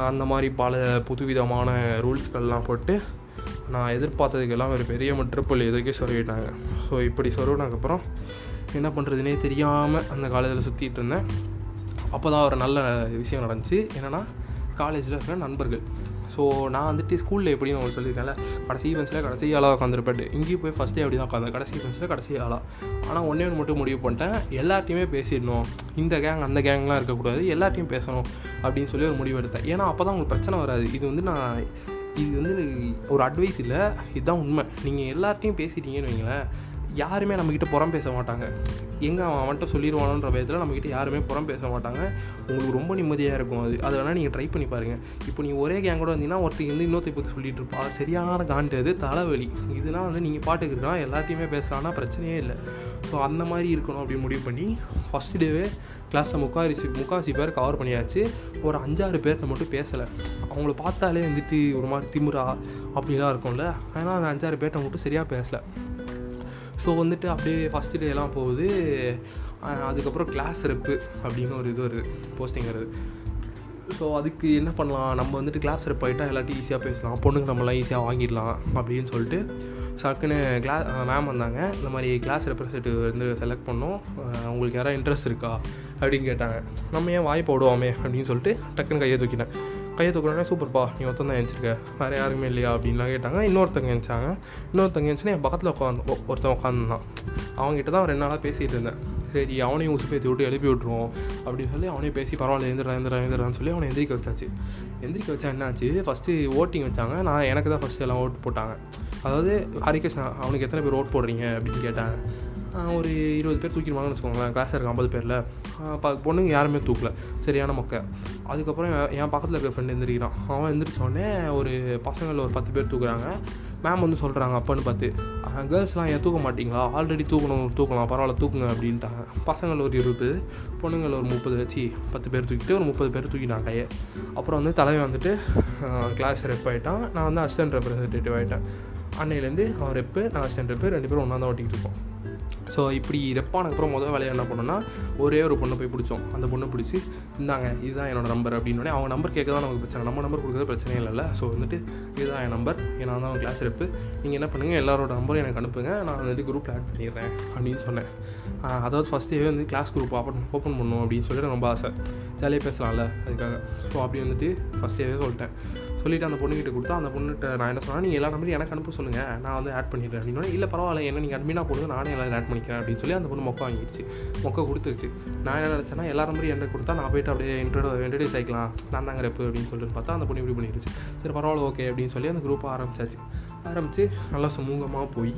அந்த மாதிரி பல புதுவிதமான ரூல்ஸ்கள்லாம் போட்டு நான் எதிர்பார்த்ததுக்கெல்லாம் ஒரு பெரிய ட்ரிப்பிள் எதுக்கே சொல்லிட்டாங்க. ஸோ இப்படி சொருவினதுக்கப்புறம் என்ன பண்ணுறதுனே தெரியாமல் அந்த காலேஜில் சுற்றிட்டு இருந்தேன். அப்போ தான் ஒரு நல்ல விஷயம் நடந்துச்சு. என்னென்னா காலேஜில் இருக்கிற நண்பர்கள். ஸோ நான் வந்துட்டு ஸ்கூலில் எப்படியும் அவங்க சொல்லியிருக்கேன்ல கடைசி பெஞ்சில் கடைசி ஆளாக உட்காந்துருப்பேன் இங்கேயும் போய் ஃபஸ்ட்டே அப்படி தான் உட்காந்து கடைசி பெஞ்சில் கடைசி ஆளாக ஆனால் ஒன்றே ஒன்று மட்டும் முடிவு பண்ணிட்டேன். எல்லாத்தையுமே பேசிடணும். இந்த கேங் அந்த கேங்லாம் இருக்கக்கூடாது. எல்லாத்தையும் பேசணும் அப்படின்னு சொல்லி ஒரு முடிவு எடுத்தேன். ஏன்னா அப்போ தான் உங்களுக்கு பிரச்சனை வராது. இது வந்து நான் இது வந்து ஒரு அட்வைஸ் இல்லை. இதுதான் உண்மை. நீங்கள் எல்லார்ட்டையும் பேசிட்டீங்கன்னு வைங்களேன். யாருமே நம்மக்கிட்ட புறம் பேச மாட்டாங்க. எங்கே அவன் அவன்கிட்ட சொல்லிடுவானோன்ற பயத்தில் நம்மக்கிட்ட யாருமே புறம் பேச மாட்டாங்க. உங்களுக்கு ரொம்ப நிம்மதியாக இருக்கும் அது. அது வேணால் நீங்கள் ட்ரை பண்ணி பாருங்கள் இப்போ நீங்கள் ஒரே கேங் கூட வந்தீங்கன்னா ஒருத்தர் வந்து இன்னொருத்த பற்றி சொல்லிட்டு இருப்பா. சரியான காண்டு அது. தலைவலி. இதெல்லாம் வந்து நீங்கள் பாட்டுக்கு இருக்கலாம். எல்லாத்தையுமே பேசலாம்னா பிரச்சனையே இல்லை. ஸோ அந்த மாதிரி இருக்கணும் அப்படின்னு முடிவு பண்ணி ஃபஸ்ட் டேவே கிளாஸில் முக்காரிசி முக்காசி பேர் கவர் பண்ணியாச்சு. ஒரு அஞ்சாறு பேர்கிட்ட மட்டும் பேசலை. அவங்கள பார்த்தாலே வந்துட்டு ஒரு மாதிரி திமுறா அப்படிலாம் இருக்கும்ல. ஆனால் அந்த அஞ்சாறு பேர்கிட்ட மட்டும் சரியாக பேசலை. ஸோ வந்துட்டு அப்படியே ஃபஸ்ட்டு டேலாம் போகுது. அதுக்கப்புறம் கிளாஸ் ரெப்பு அப்படின்னு ஒரு இது வருது போஸ்டிங் வருது. ஸோ அதுக்கு என்ன பண்ணலாம்? நம்ம வந்துட்டு கிளாஸ் ரெப் ஆகிட்டா எல்லாத்தையும் ஈஸியாக பேசலாம். பொண்ணுங்க நம்மளாம் ஈஸியாக வாங்கிடலாம் அப்படின்னு சொல்லிட்டு சக்குன்னு கிளா மேம் வந்தாங்க. இந்த மாதிரி கிளாஸ் ரெப்ரசன்டேட்டிவ் வந்து செலக்ட் பண்ணோம். உங்களுக்கு யாராவது இன்ட்ரெஸ்ட் இருக்கா? அப்படின்னு கேட்டாங்க. நம்ம ஏன் வாய் போடுவோமே அப்படின்னு சொல்லிட்டு டக்குன்னு கையை தூக்கினேன் கையை தூக்கணும்னா சூப்பர்ப்பா நீ ஒருத்தன் தான் எழுந்திருக்க வேறு யாருமே இல்லையா? அப்படின்லாம் கேட்டாங்க. இன்னொருத்தங்க எழுந்தாங்க இன்னொருத்தங்க எழுந்துச்சுன்னா என் பக்கத்தில் உட்காந்து ஒருத்தன் உட்காந்துருந்தான் அவங்ககிட்ட தான் ரெண்டு நாளாக பேசிகிட்டு இருந்தேன். சரி அவனையும் ஊசி பேத்தி விட்டு எழுப்பி விட்ருவோம் அப்படின்னு சொல்லி அவனையும் பேசி பரவாயில்ல எழுந்திரா எழுந்திரா எழுந்திரான்னு சொல்லி அவனை எந்திரிக்க வச்சாச்சு. எந்திரிக்க வச்சா என்னாச்சு? ஃபஸ்ட்டு ஓட்டிங் வச்சாங்க. நான் எனக்கு தான் ஃபஸ்ட்டு எல்லாம் ஓட்டு போட்டாங்க. அதாவது ஹரிகிருஷ்ணா அவனுக்கு எத்தனை பேர் ஓட் போடுறீங்க? அப்படின்னு கேட்டாங்க. ஒரு இருபது பேர் தூக்கிடுவாங்கன்னு வச்சுக்கோங்களேன். கிளாஸ் இருக்க ஐம்பது பேரில். ப பொண்ணுங்க யாருமே தூக்கல. சரியான மொக்கை. அதுக்கப்புறம் என் பக்கத்தில் இருக்க ஃப்ரெண்டு எந்திரிக்கிறான். அவன் எந்திரிச்சோடனே ஒரு பசங்களில் ஒரு பத்து பேர் தூக்குறாங்க. மேம் வந்து சொல்கிறாங்க அப்பன்னு பார்த்து கேர்ள்ஸ்லாம் ஏன் தூக்க மாட்டிங்களா? ஆல்ரெடி தூக்கணும் தூக்கலாம். பரவாயில்ல தூக்குங்க அப்படின்ட்டாங்க. பசங்கள் ஒரு இருபது பொண்ணுங்கள் ஒரு முப்பது. வச்சு பத்து பேர் தூக்கிட்டு ஒரு முப்பது பேர் தூக்கிட்டாங்க கையை. அப்புறம் வந்து தலைவன் வந்துட்டு கிளாஸ் ரெப் ஆகிட்டான் நான் வந்து அசிஸ்டன்ட் ரெப்ரஸன்டேட்டிவ் ஆகிட்டேன் அன்னையிலேருந்து அவன் ரெப்பு நான் அசிஸ்டன்ட் ரெப்பு ரெண்டு பேரும் ஒன்றா தான் ஓட்டிகிட்டு இருப்போம் ஸோ இப்படி ரெப்பானதுக்கப்புறம் முதல் வேலையை என்ன பண்ணோன்னா ஒரே ஒரு பொண்ணை போய் பிடிச்சோம். அந்த பொண்ணை பிடிச்சி இருந்தாங்க இதுதான் என்னோட நம்பர் அப்படின்னு அவங்க நம்பர் கேட்க தான் நமக்கு பிரச்சனை. நம்ம நம்பர் கொடுக்குறது பிரச்சனையே இல்லைல்ல. ஸோ வந்துட்டு இதுதான் என் நம்பர் ஏன்னா தான் கிளாஸ் ரெப்பு நீங்கள் என்ன பண்ணுங்கள் எல்லாரோட நம்பரும் எனக்கு அனுப்புங்க. நான் வந்துட்டு குரூப்பில் ஆட் பண்ணிடுறேன் அப்படின்னு சொன்னேன். அதாவது ஃபஸ்ட்டே வந்து கிளாஸ் குரூப் ஓப்பன் ஓப்பன் பண்ணும் அப்படின்னு சொல்லிட்டு ரொம்ப ஆசை. ஜாலியாக பேசலாம்ல அதுக்காக. ஸோ அப்படி வந்துட்டு ஃபஸ்ட்டே சொல்லிட்டேன். சொல்லிவிட்டு அந்த பொண்ணுக்கிட்ட கொடுத்தா அந்த பொண்ணுகிட்ட நான் என்ன சொன்னால் நீங்கள் எல்லா நம்பரையும் எனக்கு அனுப்ப சொல்லுங்கள் நான் வந்து ஆட் பண்ணிடுறேன். அப்படின்னா இல்லை பரவாயில்ல. என்ன நீங்கள் அட்மினாக போடுங்க நானே எல்லாரும் ஆட் பண்ணிக்கிறேன். அப்படின்னு சொல்லி அந்த பொண்ணு மொக்க வாங்கிடுச்சு. மொக்க கொடுத்துருச்சு. நான் என்ன நினச்சேன்னா எல்லா நம்பரையும் என்ன கொடுத்தா நான் போயிட்டு அப்படியே இன்ட்ரோ இன்ட்ரடியூஸ் ஆகிக்கலாம் நான் தாங்க ரெப்பு அப்படின்னு சொல்லிட்டு பார்த்தா அந்த பொண்ணு இப்படி பண்ணிடுச்சு. சரி பரவாயில்ல ஓகே அப்படின்னு சொல்லி அந்த குரூப்பை ஆரம்பிச்சாச்சு. ஆரம்பித்து நல்லா சுமூகமாக போய்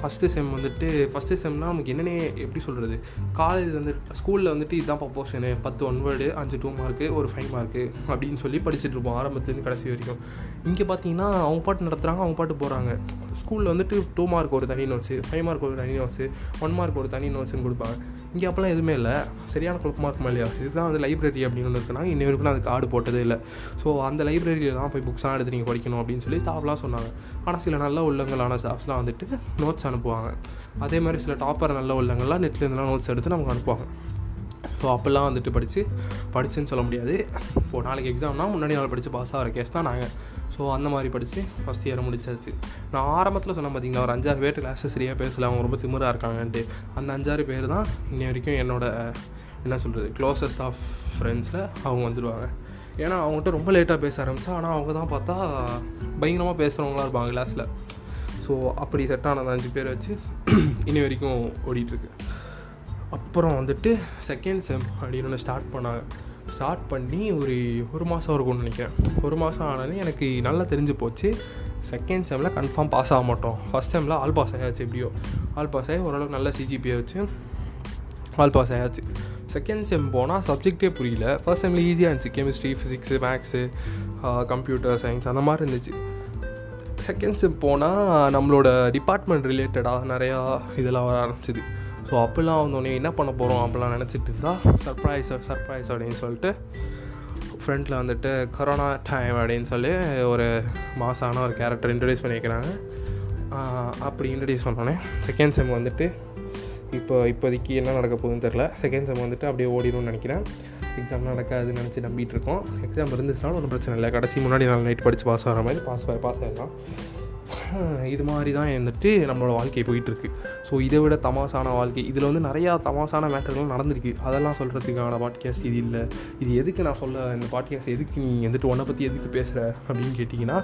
ஃபஸ்ட்டு செம் வந்துட்டு ஃபஸ்ட்டு செம்னால் நமக்கு என்னென்ன எப்படி சொல்கிறது காலேஜ் வந்து ஸ்கூலில் வந்துட்டு இதுதான் ப்ரப்போஷனு பத்து ஒன் வேர்டு அஞ்சு டூ மார்க்கு ஒரு ஃபைவ் மார்க்கு அப்படின்னு சொல்லி படிச்சுட்டு இருப்போம் ஆரம்பத்துலேருந்து கடைசி வரைக்கும். இங்கே பார்த்தீங்கன்னா அவங்க பாட்டு நடத்துகிறாங்க அவங்க பாட்டு போகிறாங்க ஸ்கூலில் வந்துட்டு டூ மார்க் ஒரு தனி நோட்ஸு ஃபைவ் மார்க் ஒரு தனி நோட்ஸு ஒன் மார்க் ஒரு தனி நோட்ஸ்னு கொடுப்பாங்க. இங்கே அப்போலாம் எதுவுமே இல்லை. சரியான குழப்பமாக இருக்குமா இல்லையா இதுதான் வந்து லைப்ரரி அப்படின்னு ஒன்று இருக்குன்னா இன்ன வரைக்கும் அதுக்கு கார்டு போட்டதே இல்லை. ஸோ அந்த லைப்ரரியில் தான் போய் புக்ஸ்லாம் எடுத்து நீங்கள் படிக்கணும் அப்படின்னு சொல்லி ஸ்டாஃப்லாம் சொன்னாங்க. ஆனால் சில நல்ல உள்ளங்களான ஸ்டாஃப்ஸ்லாம் வந்துட்டு நோட்ஸ் அனுப்புவாங்க. அதே மாதிரி சில டாப்பர் நல்ல உள்ளங்கள்லாம் நெட்லேருந்துலாம் நோட்ஸ் எடுத்து நமக்கு அனுப்புவாங்க. ஸோ அப்போல்லாம் வந்துட்டு படித்து படிச்சுன்னு சொல்ல முடியாது. இப்போது நாளைக்கு எக்ஸாம்னால் முன்னாடி நாள் படித்து பாஸ் ஆகிற கேஸ் தான் நாங்கள் ஸோ அந்த மாதிரி படித்து ஃபஸ்ட் இயர் முடிச்சாச்சு. நான் ஆரம்பத்தில் சொன்னேன் பார்த்தீங்களா ஒரு அஞ்சாறு பேர் கிளாஸஸ் சரியாக பேசல அவங்க ரொம்ப திமிராக இருக்காங்கன்ட்டு. அந்த அஞ்சாறு பேர் தான் இன்ன வரைக்கும் என்னோடய என்ன சொல்கிறது க்ளோசஸ்ட் ஆஃப் ஃப்ரெண்ட்ஸில் அவங்க வந்துடுவாங்க ஏன்னா அவங்ககிட்ட ரொம்ப லேட்டாக பேச ஆரம்பித்தா ஆனால் அவங்க தான் பார்த்தா பயங்கரமாக பேசுகிறவங்களாம் இருப்பாங்க கிளாஸில் ஸோ அப்படி செட் ஆனது அஞ்சு பேர் வச்சு இனி வரைக்கும் ஓடிட்டுருக்கு. அப்புறம் வந்துட்டு செகண்ட் செம் அப்படின்னு ஒன்று ஸ்டார்ட் பண்ணாங்க ஸ்டார்ட் பண்ணி ஒரு ஒரு மாதம் இருக்கும்னு நினைக்கிறேன். ஒரு மாதம் ஆனாலும் எனக்கு நல்லா தெரிஞ்சு போச்சு. செகண்ட் செம்மில் கன்ஃபார்ம் பாஸ் ஆக மாட்டோம். ஃபஸ்ட் செம்மில் ஆல் பாஸ் ஆயாச்சு எப்படியோ. ஆல் பாஸ் ஆகி ஓரளவுக்கு நல்ல சிஜிபியை வச்சு ஆல் பாஸ் ஆயாச்சு. செகண்ட் செம் போனால் சப்ஜெக்டே புரியல. ஃபர்ஸ்ட் செம்மில் ஈஸியாக இருந்துச்சு. Chemistry physics maths computer science அந்த மாதிரி இருந்துச்சு. செகண்ட் செம் போனால் நம்மளோட டிபார்ட்மெண்ட் ரிலேட்டடாக நிறையா இதெல்லாம் வர ஆரம்பிச்சிது. ஸோ அப்போல்லாம் வந்தோடனே என்ன பண்ண போகிறோம் அப்படிலாம் நினச்சிட்டு இருந்தால் சர்ப்ரைஸ் சர்ப்ரைஸ் அப்படின்னு சொல்லிட்டு ஃப்ரண்ட்டில் வந்துட்டு கொரோனா டைம் அப்படின்னு சொல்லி ஒரு மாசான ஒரு கேரக்டர் இன்ட்ரடியூஸ் பண்ணியிருக்கிறாங்க. அப்படி இன்ட்ரடியூஸ் பண்ணோன்னே செகண்ட் செம் வந்துட்டு இப்போ இப்போதைக்கு என்ன நடக்க போகுதுன்னு தெரில செகண்ட் செம் வந்துட்டு அப்படியே ஓடிடும்னு நினைக்கிறேன். எக்ஸாம் நடக்காதுன்னு நினச்சி நம்பிட்டு இருக்கோம் எக்ஸாம் இருந்துச்சுனாலும் ஒன்றும் பிரச்சனை இல்லை. கடைசி முன்னாடி நாள் நைட் படித்து பாஸ் ஆகிற மாதிரி பாஸ் பாஸ் ஆகிடலாம் இது மாதிரி தான் வந்துட்டு நம்மளோட வாழ்க்கை போயிட்டுருக்கு. ஸோ இதை விட தமாசான வாழ்க்கை. இதில் வந்து நிறையா தமாசான மேட்டர்கள் நடந்திருக்கு. அதெல்லாம் சொல்கிறதுக்கான பாட்காஸ்ட் இது இல்லை. இது எதுக்கு நான் சொல்ல இந்த பாட்காஸ்ட் எதுக்கு நீ வந்துட்டு உன்னை பற்றி எதுக்கு பேசுகிற அப்படின்னு கேட்டிங்கன்னா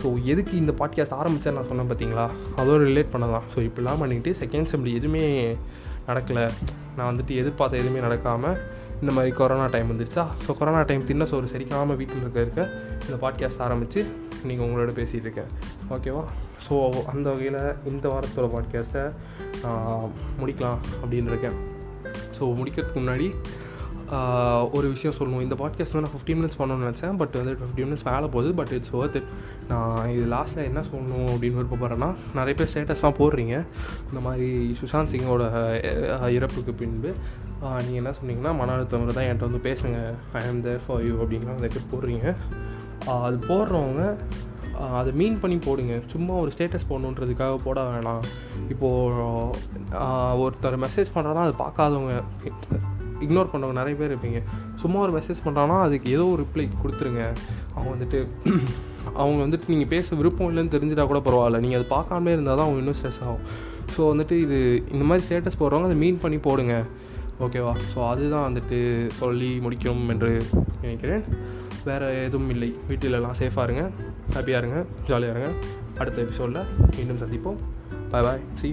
ஸோ எதுக்கு இந்த பாட்காஸ்ட் ஆரம்பித்தேன் நான் சொன்னேன் பார்த்தீங்களா அதோட ரிலேட் பண்ணலாம் ஸோ இப்படிலாம் பண்ணிக்கிட்டு செகண்ட் செம்பிள் எதுவுமே நடக்கலை. நான் வந்துட்டு எதிர்பார்த்த எதுவுமே நடக்காமல் இந்த மாதிரி கொரோனா டைம் வந்துருச்சா? ஸோ கொரோனா டைம் தின்ன சோறு சரிக்காமல் வீட்டில் இருக்க இருக்க இந்த பாட்காஸ்ட் ஆரம்பித்து நீங்கள் உங்களோட பேசிகிட்டு இருக்கேன். ஓகேவா ஸோ அந்த வகையில் இந்த வாரத்தோட பாட்காஸ்ட்டை முடிக்கலாம் அப்படின்னு இருக்கேன். ஸோ முடிக்கிறதுக்கு முன்னாடி ஒரு விஷயம் சொல்லணும். இந்த பாட்காஸ்ட் நான் ஃபிஃப்டீன் மினிட்ஸ் பண்ணணும்னு நினச்சேன். பட் வந்து ஃபிஃப்டி மினிட்ஸ் மேலே போகுது. பட் இட்ஸ் ஒர்த் இட் நான் இது லாஸ்ட்டில் என்ன சொல்லணும் அப்படின்னு விருப்பப்படுறேன்னா நிறைய பேர் ஸ்டேட்டஸ்லாம் போடுறீங்க. இந்த மாதிரி சுஷாந்த் சிங்கோட இறப்புக்கு பின்பு நீங்கள் என்ன சொன்னீங்கன்னா மன அழுத்தம் தான் என்கிட்ட வந்து பேசுங்க. ஐ ஆம் தேர் ஃபார் யூ அப்படின்லாம் வந்துட்டு போடுறீங்க. அது போடுறவங்க அதை மீன் பண்ணி போடுங்க. சும்மா ஒரு ஸ்டேட்டஸ் போடணுன்றதுக்காக போட வேணாம். இப்போது ஒருத்தர் மெசேஜ் பண்ணுறோன்னா அது பார்க்காதவங்க இக்னோர் பண்ணுறவங்க நிறைய பேர் இருப்பீங்க. சும்மா ஒரு மெசேஜ் பண்ணுறாங்கன்னா அதுக்கு ஏதோ ஒரு ரிப்ளை கொடுத்துருங்க. அவங்க வந்துட்டு அவங்க வந்துட்டு நீங்கள் பேச விருப்பம் இல்லைன்னு தெரிஞ்சிட்டா கூட பரவாயில்ல. நீங்கள் அது பார்க்காமலே இருந்தால் தான் அவங்க இன்னும் ஸ்ட்ரெஸ் ஆகும். ஸோ வந்துட்டு இது இந்த மாதிரி ஸ்டேட்டஸ் போடுறவங்க அதை மீன் பண்ணி போடுங்க. ஓகேவா ஸோ அதுதான் வந்துட்டு சொல்லி முடிக்கணும் என்று நினைக்கிறேன். வேறு எதுவும் இல்லை. வீட்டிலலாம் சேஃபாக இருங்க. ஹாப்பியாக இருங்க. ஜாலியாக இருங்க. அடுத்த எபிசோடில் மீண்டும் சந்திப்போம். பாய் பாய் சி